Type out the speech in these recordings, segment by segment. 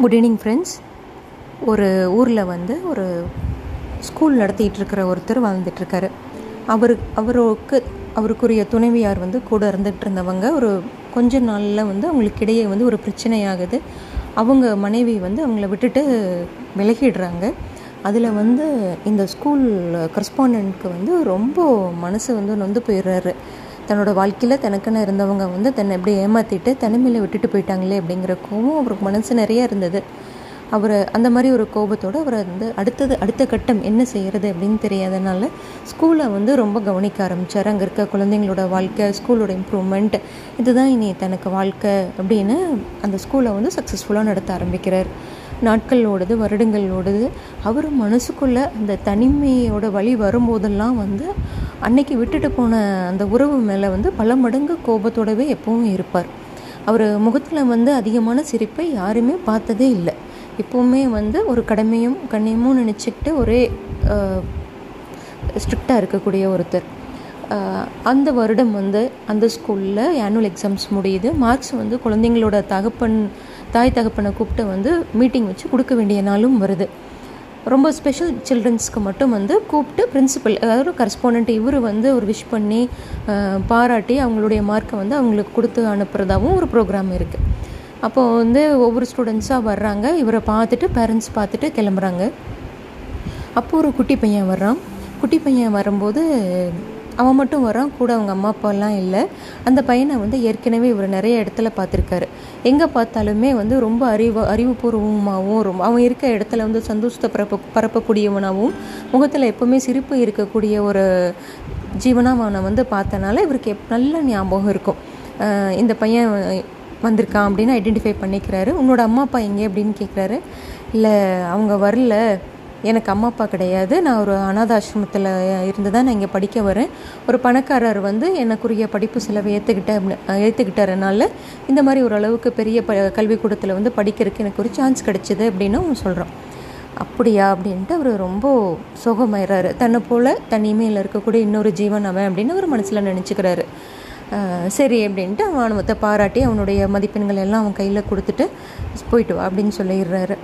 Good evening friends ஒரு ஊரில் வந்து ஒரு ஸ்கூல் நடத்திட்டு இருக்கிற ஒருத்தர் வாழ்ந்துட்டுருக்காரு. அவர் அவருக்கு அவருக்குரிய துணைவியார் வந்து கூட இருந்துகிட்டு இருந்தவங்க ஒரு கொஞ்ச நாளில் வந்து அவங்களுக்கு இடையே வந்து ஒரு பிரச்சனையாகுது. அவங்க மனைவி வந்து அவங்கள விட்டுட்டு விலகிடுறாங்க. அதில் வந்து இந்த ஸ்கூல் கரஸ்பாண்டன்ட்க்கு வந்து ரொம்ப மனசு வந்து நொந்து போயிடுறாரு. தன்னோட வாழ்க்கையில் தனக்குன்னு இருந்தவங்க வந்து தன்னை எப்படி ஏமாற்றிட்டு தனிமையில் விட்டுட்டு போயிட்டாங்களே அப்படிங்கிற கோபம் அவருக்கு மனசு நிறையா இருந்தது. அவர் அந்த மாதிரி ஒரு கோபத்தோடு அவர் வந்து அடுத்தது அடுத்த கட்டம் என்ன செய்கிறது அப்படின்னு தெரியாதனால ஸ்கூலை வந்து ரொம்ப கவனிக்க ஆரம்பித்தார் அங்கே இருக்க குழந்தைங்களோட வாழ்க்கை ஸ்கூலோட இம்ப்ரூவ்மெண்ட் இதுதான் இனி தனக்கு வாழ்க்கை அப்படின்னு அந்த ஸ்கூலை வந்து சக்ஸஸ்ஃபுல்லாக நடத்த ஆரம்பிக்கிறார். நாட்கள் ஓடுது வருடங்கள் ஓடுது அவர் மனசுக்குள்ளே அந்த தனிமையோட வழி வரும்போதெல்லாம் வந்து அன்னைக்கு விட்டுட்டு போன அந்த உறவு மேலே வந்து பல மடங்கு கோபத்தோடவே எப்பவும் இருப்பார். அவர் முகத்தில் வந்து அதிகமான சிரிப்பை யாருமே பார்த்ததே இல்லை. எப்போவுமே வந்து ஒரு கடமையும் கண்ணியமும் நினச்சிக்கிட்டு ஒரே ஸ்ட்ரிக்டாக இருக்கக்கூடிய ஒருத்தர். அந்த வருடம் வந்து அந்த ஸ்கூலில் ஆனுவல் எக்ஸாம்ஸ் முடியுது. மார்க்ஸ் வந்து குழந்தைங்களோட தகப்பன் தாய் தகப்பனை கூப்பிட்டு வந்து மீட்டிங் வச்சு கொடுக்க வேண்டிய நாளும் வருது. ரொம்ப ஸ்பெஷல் சில்ட்ரன்ஸ்க்கு மட்டும் வந்து கூப்பிட்டு பிரின்சிபல் அதாவது கரஸ்பாண்ட் இவர் வந்து ஒரு விஷ் பண்ணி பாராட்டி அவங்களுடைய மார்க்கை வந்து அவங்களுக்கு கொடுத்து அனுப்புகிறதாகவும் ஒரு ப்ரோக்ராம் இருக்குது அப்போது வந்து ஒவ்வொரு ஸ்டூடெண்ட்ஸாக வர்றாங்க. இவரை பார்த்துட்டு பேரண்ட்ஸ் பார்த்துட்டு கிளம்புறாங்க. அப்போது ஒரு குட்டி பையன் வர்றான். குட்டி பையன் வரும்போது அவன் மட்டும் வரான் கூட அவங்க அம்மா அப்பாலாம் இல்லை. அந்த பையனை வந்து ஏற்கனவே இவர் நிறைய இடத்துல பார்த்துருக்காரு. எங்கே பார்த்தாலுமே வந்து ரொம்ப அறிவு அறிவுபூர்வமாகவும் ரொம்ப அவன் இருக்க இடத்துல வந்து சந்தோஷத்தை பரப்ப பரப்பக்கூடியவனாகவும் முகத்தில் எப்போவுமே சிரிப்பு இருக்கக்கூடிய ஒரு ஜீவனாக அவனை வந்து பார்த்தனால இவருக்கு எப் நல்ல ஞாபகம் இருக்கும். இந்த பையன் வந்திருக்கான் அப்படின்னு ஐடென்டிஃபை பண்ணிக்கிறாரு. உன்னோட அம்மா அப்பா எங்கே அப்படின்னு கேட்குறாரு இல்லை அவங்க வரல. எனக்கு அம்மா அப்பா கிடையாது. நான் ஒரு அனாதாசிரமத்தில் இருந்து தான் நான் இங்கே படிக்க வரேன். ஒரு பணக்காரர் வந்து எனக்குரிய படிப்பு செலவை ஏற்றுக்கிட்ட ஏற்றுக்கிட்டறனால இந்த மாதிரி ஓரளவுக்கு பெரிய ப கல்விக்கூடத்தில் வந்து படிக்கிறதுக்கு எனக்கு ஒரு சான்ஸ் கிடைச்சிது அப்படின்னு அவன் சொல்கிறான் அப்படியா? அப்படின்ட்டு அவர் ரொம்ப சுகமாயிறாரு. தன்னை போல் தனிமையில் இருக்கக்கூடிய இன்னொரு ஜீவன் அவன் அப்படின்னு அவர் மனசில் நினச்சிக்கிறாரு. சரி அப்படின்ட்டு அவன் அவனத்தை பாராட்டி அவனுடைய மதிப்பெண்கள் எல்லாம் அவன் கையில் கொடுத்துட்டு போயிட்டு வா அப்படின்னு சொல்லிடுறாரு.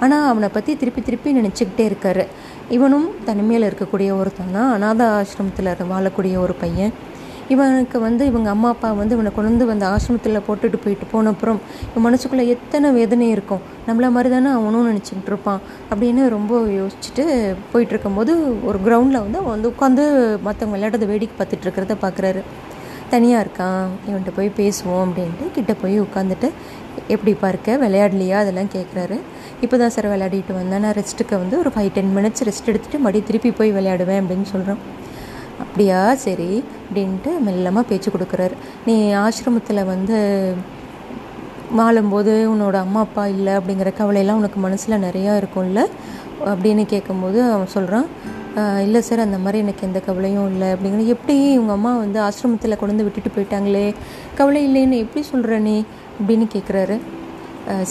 ஆனால் அவனை பற்றி திருப்பி திருப்பி நினச்சிக்கிட்டே இருக்காரு. இவனும் தனிமையில் இருக்கக்கூடிய ஒருத்தன் தான். அநாத ஆசிரமத்தில் வாழக்கூடிய ஒரு பையன். இவனுக்கு வந்து இவங்க அம்மா அப்பா வந்து இவனை கொண்டு வந்து ஆசிரமத்தில் போட்டுட்டு போயிட்டு போனப்புறம் இவன் மனசுக்குள்ளே எத்தனை வேதனை இருக்கும். நம்மள மாதிரி தானே அவனும் நினச்சிக்கிட்டு இருப்பான் அப்படின்னு ரொம்ப யோசிச்சுட்டு போயிட்டு இருக்கும்போது ஒரு கிரவுண்டில் வந்து அவன் வந்து உட்காந்து மற்றவங்க விளையாடுறத வேடிக்கை பார்த்துட்டு இருக்கிறத பார்க்குறாரு தனியாக இருக்கான் இவன்கிட்ட போய் பேசுவோம் அப்படின்ட்டு கிட்டே போய் உட்காந்துட்டு எப்படி பார்க்க விளையாடலையா? அதெல்லாம் கேட்குறாரு இப்போ தான் சார் விளையாடிட்டு வந்தேன். நான் ரெஸ்ட்டுக்கு வந்து ஒரு ஃபைவ் டென் மினிட்ஸ் ரெஸ்ட் எடுத்துகிட்டு மறுபடி திருப்பி போய் விளையாடுவேன் அப்படின்னு சொல்கிறான் அப்படியா? சரி. அப்படின்ட்டு மெல்லமாக பேச்சு கொடுக்குறாரு. நீ ஆசிரமத்தில் வந்து வாழும்போது உன்னோட அம்மா அப்பா இல்லை அப்படிங்கிற கவலையெல்லாம் உனக்கு மனசில் நிறையா இருக்கும்ல? அப்படின்னு கேட்கும்போது அவன் சொல்கிறான் இல்லை சார் அந்த மாதிரி எனக்கு எந்த கவலையும் இல்லை. அப்படிங்கிற எப்படி உங்கள் அம்மா வந்து ஆசிரமத்தில் கொண்டு விட்டுட்டு போயிட்டாங்களே? கவலை இல்லைன்னு எப்படி சொல்கிற நீ? அப்படின்னு கேட்குறாரு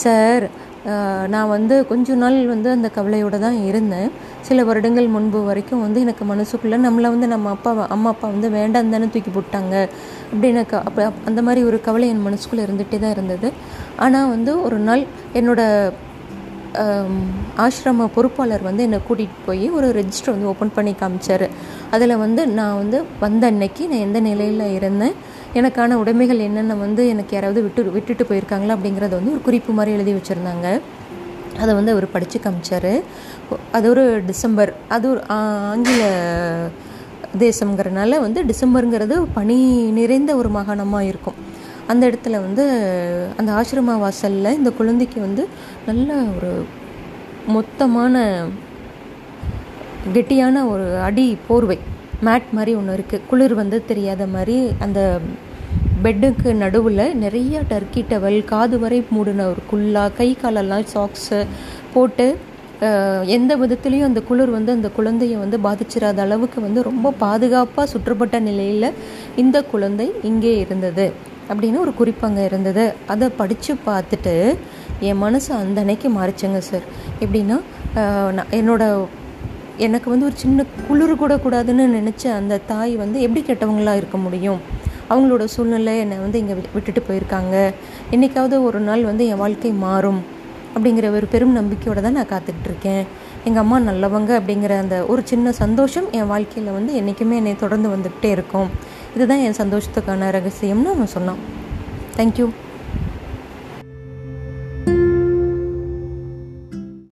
சார் நான் வந்து கொஞ்ச நாள் வந்து அந்த கவலையோடு தான் இருந்தேன். சில வருடங்கள் முன்பு வரைக்கும் வந்து எனக்கு மனசுக்குள்ளே நம்மளை வந்து நம்ம அப்பா அம்மா அப்பா வந்து வேண்டாம் தானே தூக்கி போட்டாங்க. அப்படின்னு அப்போ அந்த மாதிரி ஒரு கவலை என் மனசுக்குள்ளே இருந்துகிட்டே தான் இருந்தது. ஆனால் வந்து ஒரு நாள் என்னோடய ஆசிரம பொறுப்பாளர் வந்து என்னை கூட்டிகிட்டு போய் ஒரு ரெஜிஸ்டர் வந்து ஓப்பன் பண்ணி காமிச்சார். அதில் வந்து நான் வந்து வந்த அன்னைக்கு நான் எந்த நிலையில் இருந்தேன்? எனக்கான உடைமைகள் என்னென்ன வந்து எனக்கு யாராவது விட்டு விட்டுட்டு போயிருக்காங்களா அப்படிங்கிறத வந்து ஒரு குறிப்பு மாதிரி எழுதி வச்சுருந்தாங்க. அதை வந்து அவர் படித்து காமிச்சார். அது ஒரு டிசம்பர் அது ஒரு ஆங்கில தேசங்கிறனால வந்து டிசம்பருங்கிறது பனி நிறைந்த ஒரு மாகாணமாக இருக்கும். அந்த இடத்துல வந்து அந்த ஆசிரம வாசலில் இந்த குழந்தைக்கு வந்து நல்ல ஒரு மொத்தமான கெட்டியான ஒரு அடி போர்வை மேட் மாதிரி ஒன்று இருக்குது குளிர் வந்து தெரியாத மாதிரி அந்த பெட்டுக்கு நடுவில் நிறைய டர்க்கி டவல் காது வரை மூடின ஒரு குல்லா கை காலெல்லாம் சாக்ஸு போட்டு எந்த விதத்துலேயும் அந்த குளிர் வந்து அந்த குழந்தையை வந்து பாதிச்சிடாத அளவுக்கு வந்து ரொம்ப பாதுகாப்பாக சுற்றப்பட்ட நிலையில் இந்த குழந்தை இங்கே இருந்தது அப்படின்னு ஒரு குறிப்பங்க இருந்தது. அதை படித்து பார்த்துட்டு என் மனசு அந்த அன்னைக்கு மாறிச்சுங்க சார். எப்படின்னா நான் என்னோட எனக்கு வந்து ஒரு சின்ன குளிர் கூட கூடாதுன்னு நினச்ச அந்த தாய் வந்து எப்படி கெட்டவங்களாக இருக்க முடியும்? அவங்களோட சூழ்நிலை என்னை வந்து இங்கே விட்டுட்டு போயிருக்காங்க. என்றைக்காவது ஒரு நாள் வந்து என் வாழ்க்கை மாறும் அப்படிங்கிற ஒரு பெரும் நம்பிக்கையோடு தான் நான் காத்துட்ருக்கேன் எங்கள் அம்மா நல்லவங்க அப்படிங்கிற அந்த ஒரு சின்ன சந்தோஷம் என் வாழ்க்கையில் வந்து என்றைக்குமே என்னை தொடர்ந்து வந்துக்கிட்டே இருக்கும். இதுதான் என் சந்தோஷத்துக்கான ரகசியம்னு அவன் சொன்னான். தேங்க்யூ